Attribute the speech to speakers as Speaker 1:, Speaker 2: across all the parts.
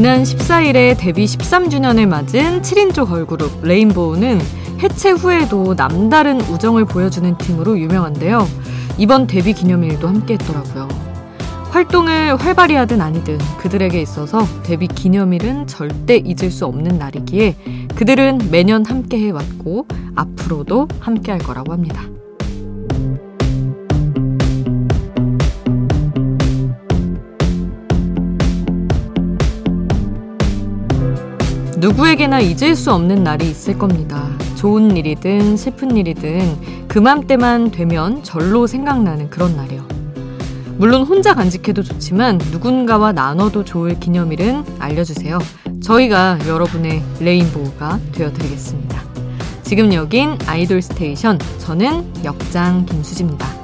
Speaker 1: 지난 14일에 데뷔 13주년을 맞은 7인조 걸그룹 레인보우는 해체 후에도 남다른 우정을 보여주는 팀으로 유명한데요. 이번 데뷔 기념일도 함께 했더라고요. 활동을 활발히 하든 아니든 그들에게 있어서 데뷔 기념일은 절대 잊을 수 없는 날이기에 그들은 매년 함께 해왔고 앞으로도 함께 할 거라고 합니다. 누구에게나 잊을 수 없는 날이 있을 겁니다. 좋은 일이든 슬픈 일이든 그맘때만 되면 절로 생각나는 그런 날이요. 물론 혼자 간직해도 좋지만 누군가와 나눠도 좋을 기념일은 알려주세요. 저희가 여러분의 rainbow가 되어드리겠습니다. 지금 여긴 아이돌 스테이션. 저는 역장 김수지입니다.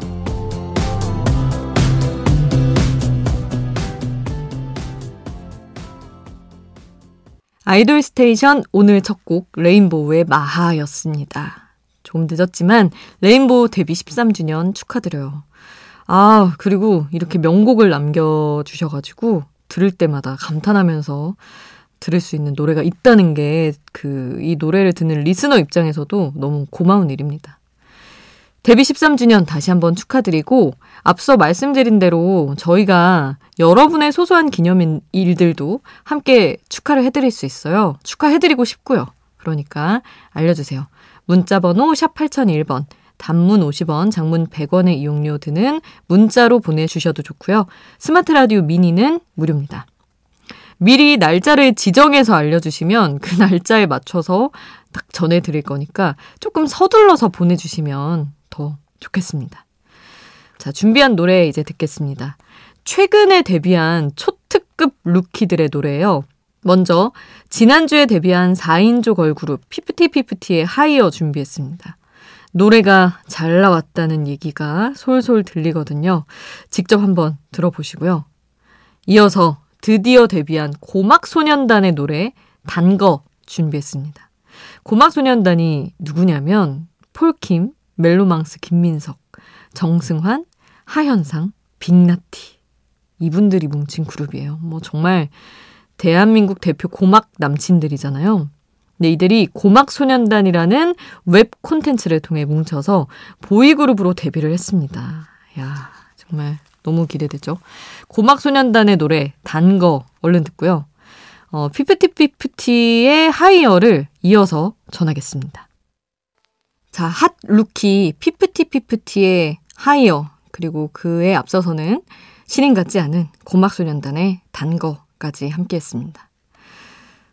Speaker 1: 아이돌 스테이션 오늘 첫 곡 Rainbow의 Mach였습니다. 조금 늦었지만 Rainbow 데뷔 13주년 축하드려요. 아, 그리고 이렇게 명곡을 남겨주셔가지고 들을 때마다 감탄하면서 들을 수 있는 노래가 있다는 게 그 이 노래를 듣는 listener 입장에서도 너무 고마운 일입니다. 데뷔 13주년 다시 한번 축하드리고 앞서 말씀드린 대로 저희가 여러분의 소소한 기념일들도 함께 축하를 해드릴 수 있어요. 축하해드리고 싶고요. 그러니까 알려주세요. 문자번호 샵 8001번, 단문 50원, 장문 100원의 이용료 드는 문자로 보내주셔도 좋고요. 스마트 라디오 미니는 무료입니다. 미리 날짜를 지정해서 알려주시면 그 날짜에 맞춰서 딱 전해드릴 거니까 조금 서둘러서 보내주시면 더 좋겠습니다. 자, 준비한 노래 이제 듣겠습니다. 최근에 데뷔한 초특급 루키들의 노래예요. 먼저 지난주에 데뷔한 4인조 걸그룹 FIFTY FIFTY의 Higher 준비했습니다. 노래가 잘 나왔다는 얘기가 솔솔 들리거든요. 직접 한번 들어보시고요. 이어서 드디어 데뷔한 고막소년단의 노래 단거 준비했습니다. 고막소년단이 누구냐면 폴킴, 멜로망스 김민석, 정승환, 하현상, BIG Naughty. 이분들이 뭉친 그룹이에요. 뭐 정말 대한민국 대표 고막 남친들이잖아요. 네, 이들이 고막 소년단이라는 웹 콘텐츠를 통해 뭉쳐서 보이그룹으로 데뷔를 했습니다. 야 정말 너무 기대되죠? 고막 소년단의 노래, 단 거, 얼른 듣고요. 어, FIFTY FIFTY의 Higher를 이어서 전하겠습니다. 자, hot rookie FIFTY FIFTY의 Higher 그리고 그에 앞서서는 신인 같지 않은 고막소년단의 단거까지 함께 했습니다.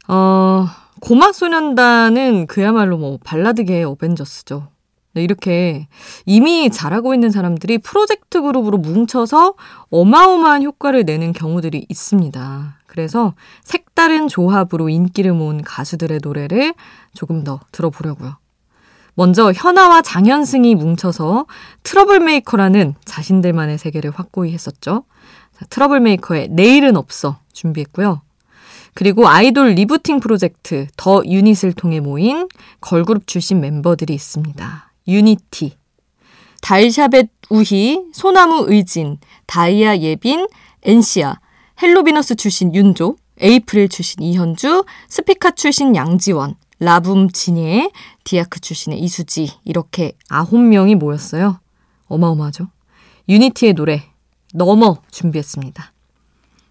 Speaker 1: 어, 고막소년단은 그야말로 뭐 발라드계의 Avengers죠. 네, 이렇게 이미 잘하고 있는 사람들이 프로젝트 그룹으로 뭉쳐서 어마어마한 효과를 내는 경우들이 있습니다. 그래서 색다른 조합으로 인기를 모은 가수들의 노래를 조금 더 들어보려고요. 먼저 현아와 장현승이 뭉쳐서 트러블메이커라는 자신들만의 세계를 확고히 했었죠. 트러블메이커의 내일은 없어 준비했고요. 그리고 아이돌 리부팅 프로젝트 더 유닛을 통해 모인 걸그룹 출신 멤버들이 있습니다. 유니티, 달샤벳 우희, 소나무 의진, 다이아 예빈, 앤씨아, 헬로비너스 출신 윤조, 에이프릴 출신 이현주, 스피카 출신 양지원, 라붐 지엔, 디아크 출신의 이수지 이렇게 아홉 명이 모였어요. 어마어마하죠. 유니티의 노래 넘어 준비했습니다.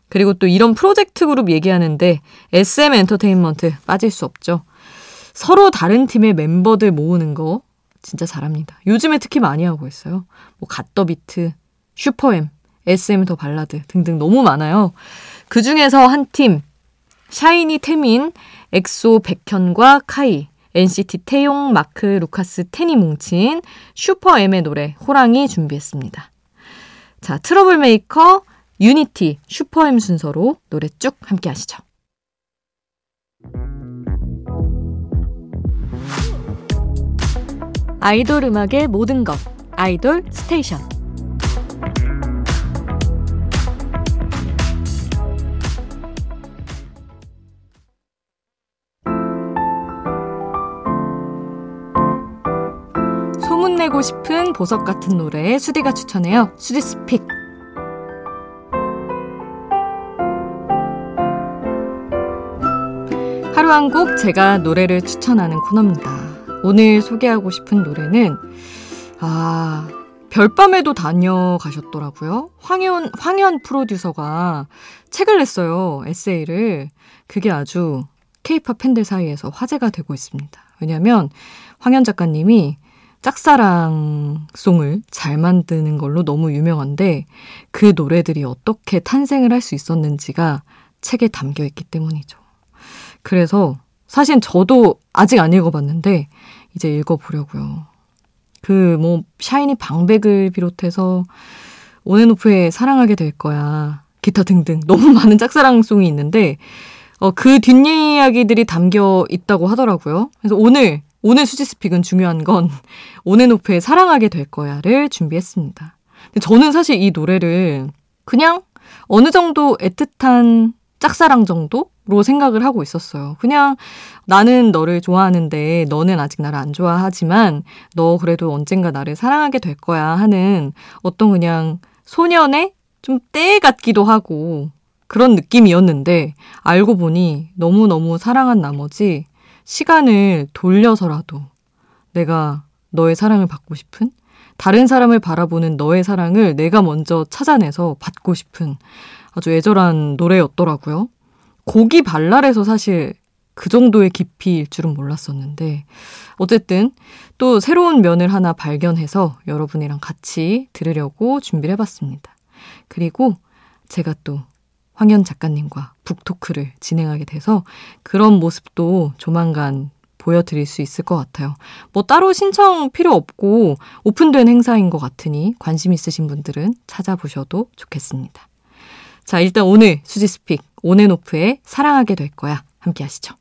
Speaker 1: 그리고 또 이런 프로젝트 그룹 얘기하는데 SM 엔터테인먼트 빠질 수 없죠. 서로 다른 팀의 멤버들 모으는 거 진짜 잘합니다. 요즘에 특히 많이 하고 있어요. 뭐 갓더비트, 슈퍼엠, SM 더 발라드 등등 너무 많아요. 그 중에서 한 팀, 샤이니 태민, 엑소 백현과 카이, NCT 태용, 마크, 루카스, 텐이 뭉친 슈퍼엠의 노래 호랑이 준비했습니다. 자, 트러블 메이커, 유니티, 슈퍼엠 순서로 노래 쭉 함께 하시죠. 아이돌 음악의 모든 것, 아이돌 스테이션. 소문내고 싶은 보석 같은 노래 수디가 추천해요. 수디 스픽. 하루 한 곡 제가 노래를 추천하는 코너입니다. 오늘 소개하고 싶은 노래는 아 별밤에도 다녀가셨더라고요. 황현 황현 프로듀서가 책을 냈어요. 에세이를 그게 아주 케이팝 팬들 사이에서 화제가 되고 있습니다. 왜냐하면 황현 작가님이 짝사랑송을 잘 만드는 걸로 너무 유명한데 그 노래들이 어떻게 탄생을 할 수 있었는지가 책에 담겨 있기 때문이죠. 그래서 사실 저도 아직 안 읽어봤는데 이제 읽어보려고요. 그 뭐 샤이니 방백을 비롯해서 온앤오프의 사랑하게 될 거야. 기타 등등 너무 많은 짝사랑송이 있는데 어, 그 뒷이야기들이 담겨 있다고 하더라고요. 그래서 오늘 오늘 수지스픽은 중요한 건 온앤오프의 사랑하게 될 거야를 준비했습니다. 근데 저는 사실 이 노래를 그냥 어느 정도 애틋한 짝사랑 정도로 생각을 하고 있었어요. 그냥 나는 너를 좋아하는데 너는 아직 나를 안 좋아하지만 너 그래도 언젠가 나를 사랑하게 될 거야 하는 어떤 그냥 소년의 좀 때 같기도 하고 그런 느낌이었는데 알고 보니 너무너무 사랑한 나머지 시간을 돌려서라도 내가 너의 사랑을 받고 싶은 다른 사람을 바라보는 너의 사랑을 내가 먼저 찾아내서 받고 싶은 아주 애절한 노래였더라고요. 곡이 발랄해서 사실 그 정도의 깊이일 줄은 몰랐었는데 어쨌든 또 새로운 면을 하나 발견해서 여러분이랑 같이 들으려고 준비를 해봤습니다. 그리고 제가 또 황현 작가님과 북토크를 진행하게 돼서 그런 모습도 조만간 보여드릴 수 있을 것 같아요. 뭐 따로 신청 필요 없고 오픈된 행사인 것 같으니 관심 있으신 분들은 찾아보셔도 좋겠습니다. 자, 일단 오늘 수지's pick 온앤오프의 사랑하게 될 거야 함께 하시죠.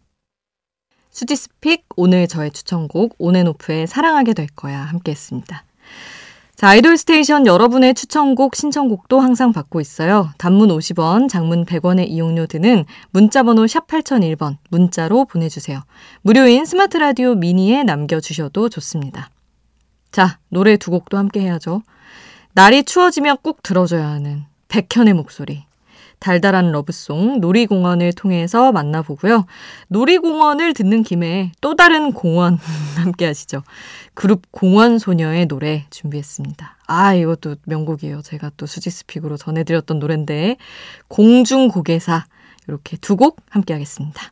Speaker 1: 수지's pick 오늘 저의 추천곡 온앤오프의 사랑하게 될 거야 함께 했습니다. 자, 아이돌 스테이션 여러분의 추천곡, 신청곡도 항상 받고 있어요. 단문 50원, 장문 100원의 이용료 드는 문자번호 샵 8001번 문자로 보내주세요. 무료인 스마트 라디오 미니에 남겨주셔도 좋습니다. 자, 노래 두 곡도 함께 해야죠. 날이 추워지면 꼭 들어줘야 하는 백현의 목소리. 달달한 러브송 놀이공원을 통해서 만나보고요. 놀이공원을 듣는 김에 또 다른 공원 함께 하시죠. 그룹 공원 소녀의 노래 준비했습니다. 아, 이것도 명곡이에요. 제가 또 수지스픽으로 전해드렸던 노래인데 공중고개사 이렇게 두 곡 함께 하겠습니다.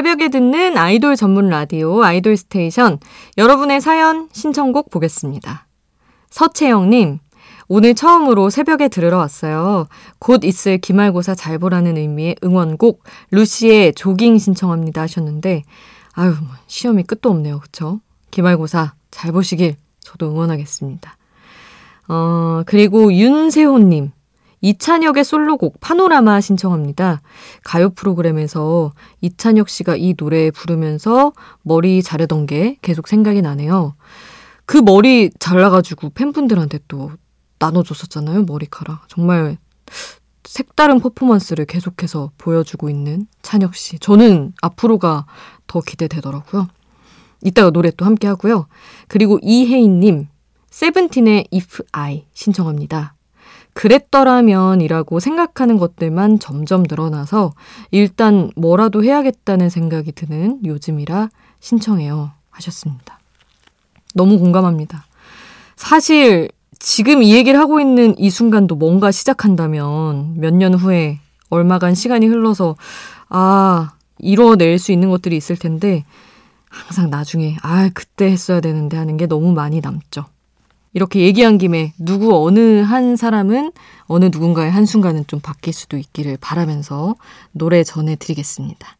Speaker 1: 새벽에 듣는 아이돌 전문 라디오 아이돌 스테이션 여러분의 사연 신청곡 보겠습니다. 서채영님 오늘 처음으로 새벽에 들으러 왔어요. 곧 있을 기말고사 잘 보라는 의미의 응원곡 루시의 조깅 신청합니다 하셨는데 아유 뭐 시험이 끝도 없네요. 그쵸? 기말고사 잘 보시길 저도 응원하겠습니다. 어 그리고 윤세호님 이찬혁의 솔로곡 파노라마 신청합니다. 가요 프로그램에서 이찬혁 씨가 이 노래 부르면서 머리 자르던 게 계속 생각이 나네요. 그 머리 잘라가지고 팬분들한테 또 나눠줬었잖아요, 머리카락. 정말 색다른 퍼포먼스를 계속해서 보여주고 있는 찬혁 씨. 저는 앞으로가 더 기대되더라고요. 이따가 노래 또 함께 하고요. 그리고 이혜인님, 세븐틴의 If I 신청합니다. 그랬더라면이라고 생각하는 것들만 점점 늘어나서 일단 뭐라도 해야겠다는 생각이 드는 요즘이라 신청해요. 하셨습니다. 너무 공감합니다. 사실 지금 이 얘기를 하고 있는 이 순간도 뭔가 시작한다면 몇 년 후에 얼마간 시간이 흘러서 아, 이뤄낼 수 있는 것들이 있을 텐데 항상 나중에 아, 그때 했어야 되는데 하는 게 너무 많이 남죠. 이렇게 얘기한 김에 누구 어느 한 사람은 어느 누군가의 한순간은 좀 바뀔 수도 있기를 바라면서 노래 전해드리겠습니다.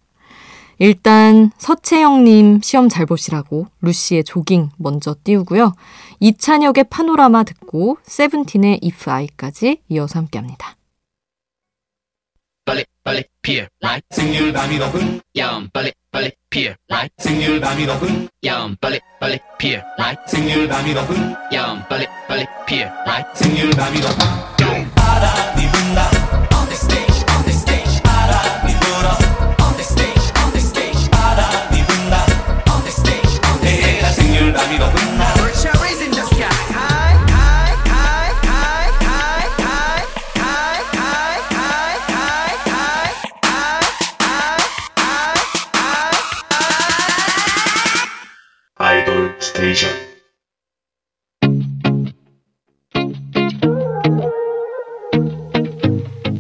Speaker 1: 일단 서채영님 시험 잘 보시라고 루시의 조깅 먼저 띄우고요. 이찬혁의 파노라마 듣고 세븐틴의 If I까지 이어서 함께합니다. 빨리 빨리 피어 라이 생률 밤이 높은 야음 빨리 빨리 피어 라이 생률 밤이 높은 야음 빨리 빨리 피어 라이 생률 밤이 높은 야음 빨리 빨리 피어 라이 생률 밤이 높은 바람이 분다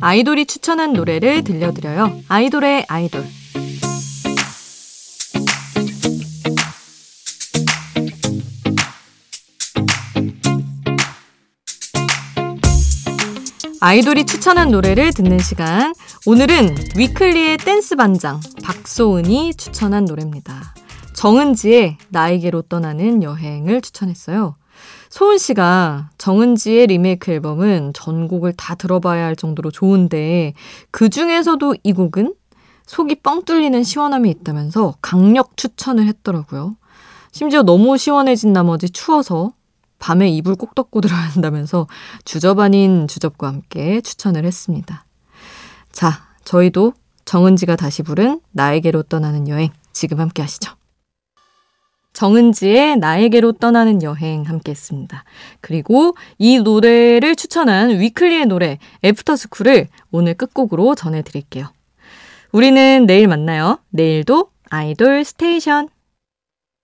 Speaker 1: 아이돌이 추천한 노래를 들려드려요. 아이돌의 아이돌. 아이돌이 추천한 노래를 듣는 시간. 오늘은 위클리의 댄스 반장 박소은이 추천한 노래입니다. 정은지의 나에게로 떠나는 여행을 추천했어요. 소은 씨가 정은지의 리메이크 앨범은 전곡을 다 들어봐야 할 정도로 좋은데 그 중에서도 이 곡은 속이 뻥 뚫리는 시원함이 있다면서 강력 추천을 했더라고요. 심지어 너무 시원해진 나머지 추워서 밤에 이불 꼭 덮고 들어야 한다면서 주접 아닌 주접과 함께 추천을 했습니다. 자, 저희도 정은지가 다시 부른 나에게로 떠나는 여행 지금 함께 하시죠. 정은지의 나에게로 떠나는 여행 함께 했습니다. 그리고 이 노래를 추천한 위클리의 노래 애프터스쿨을 오늘 끝곡으로 전해드릴게요. 우리는 내일 만나요. 내일도 아이돌 스테이션.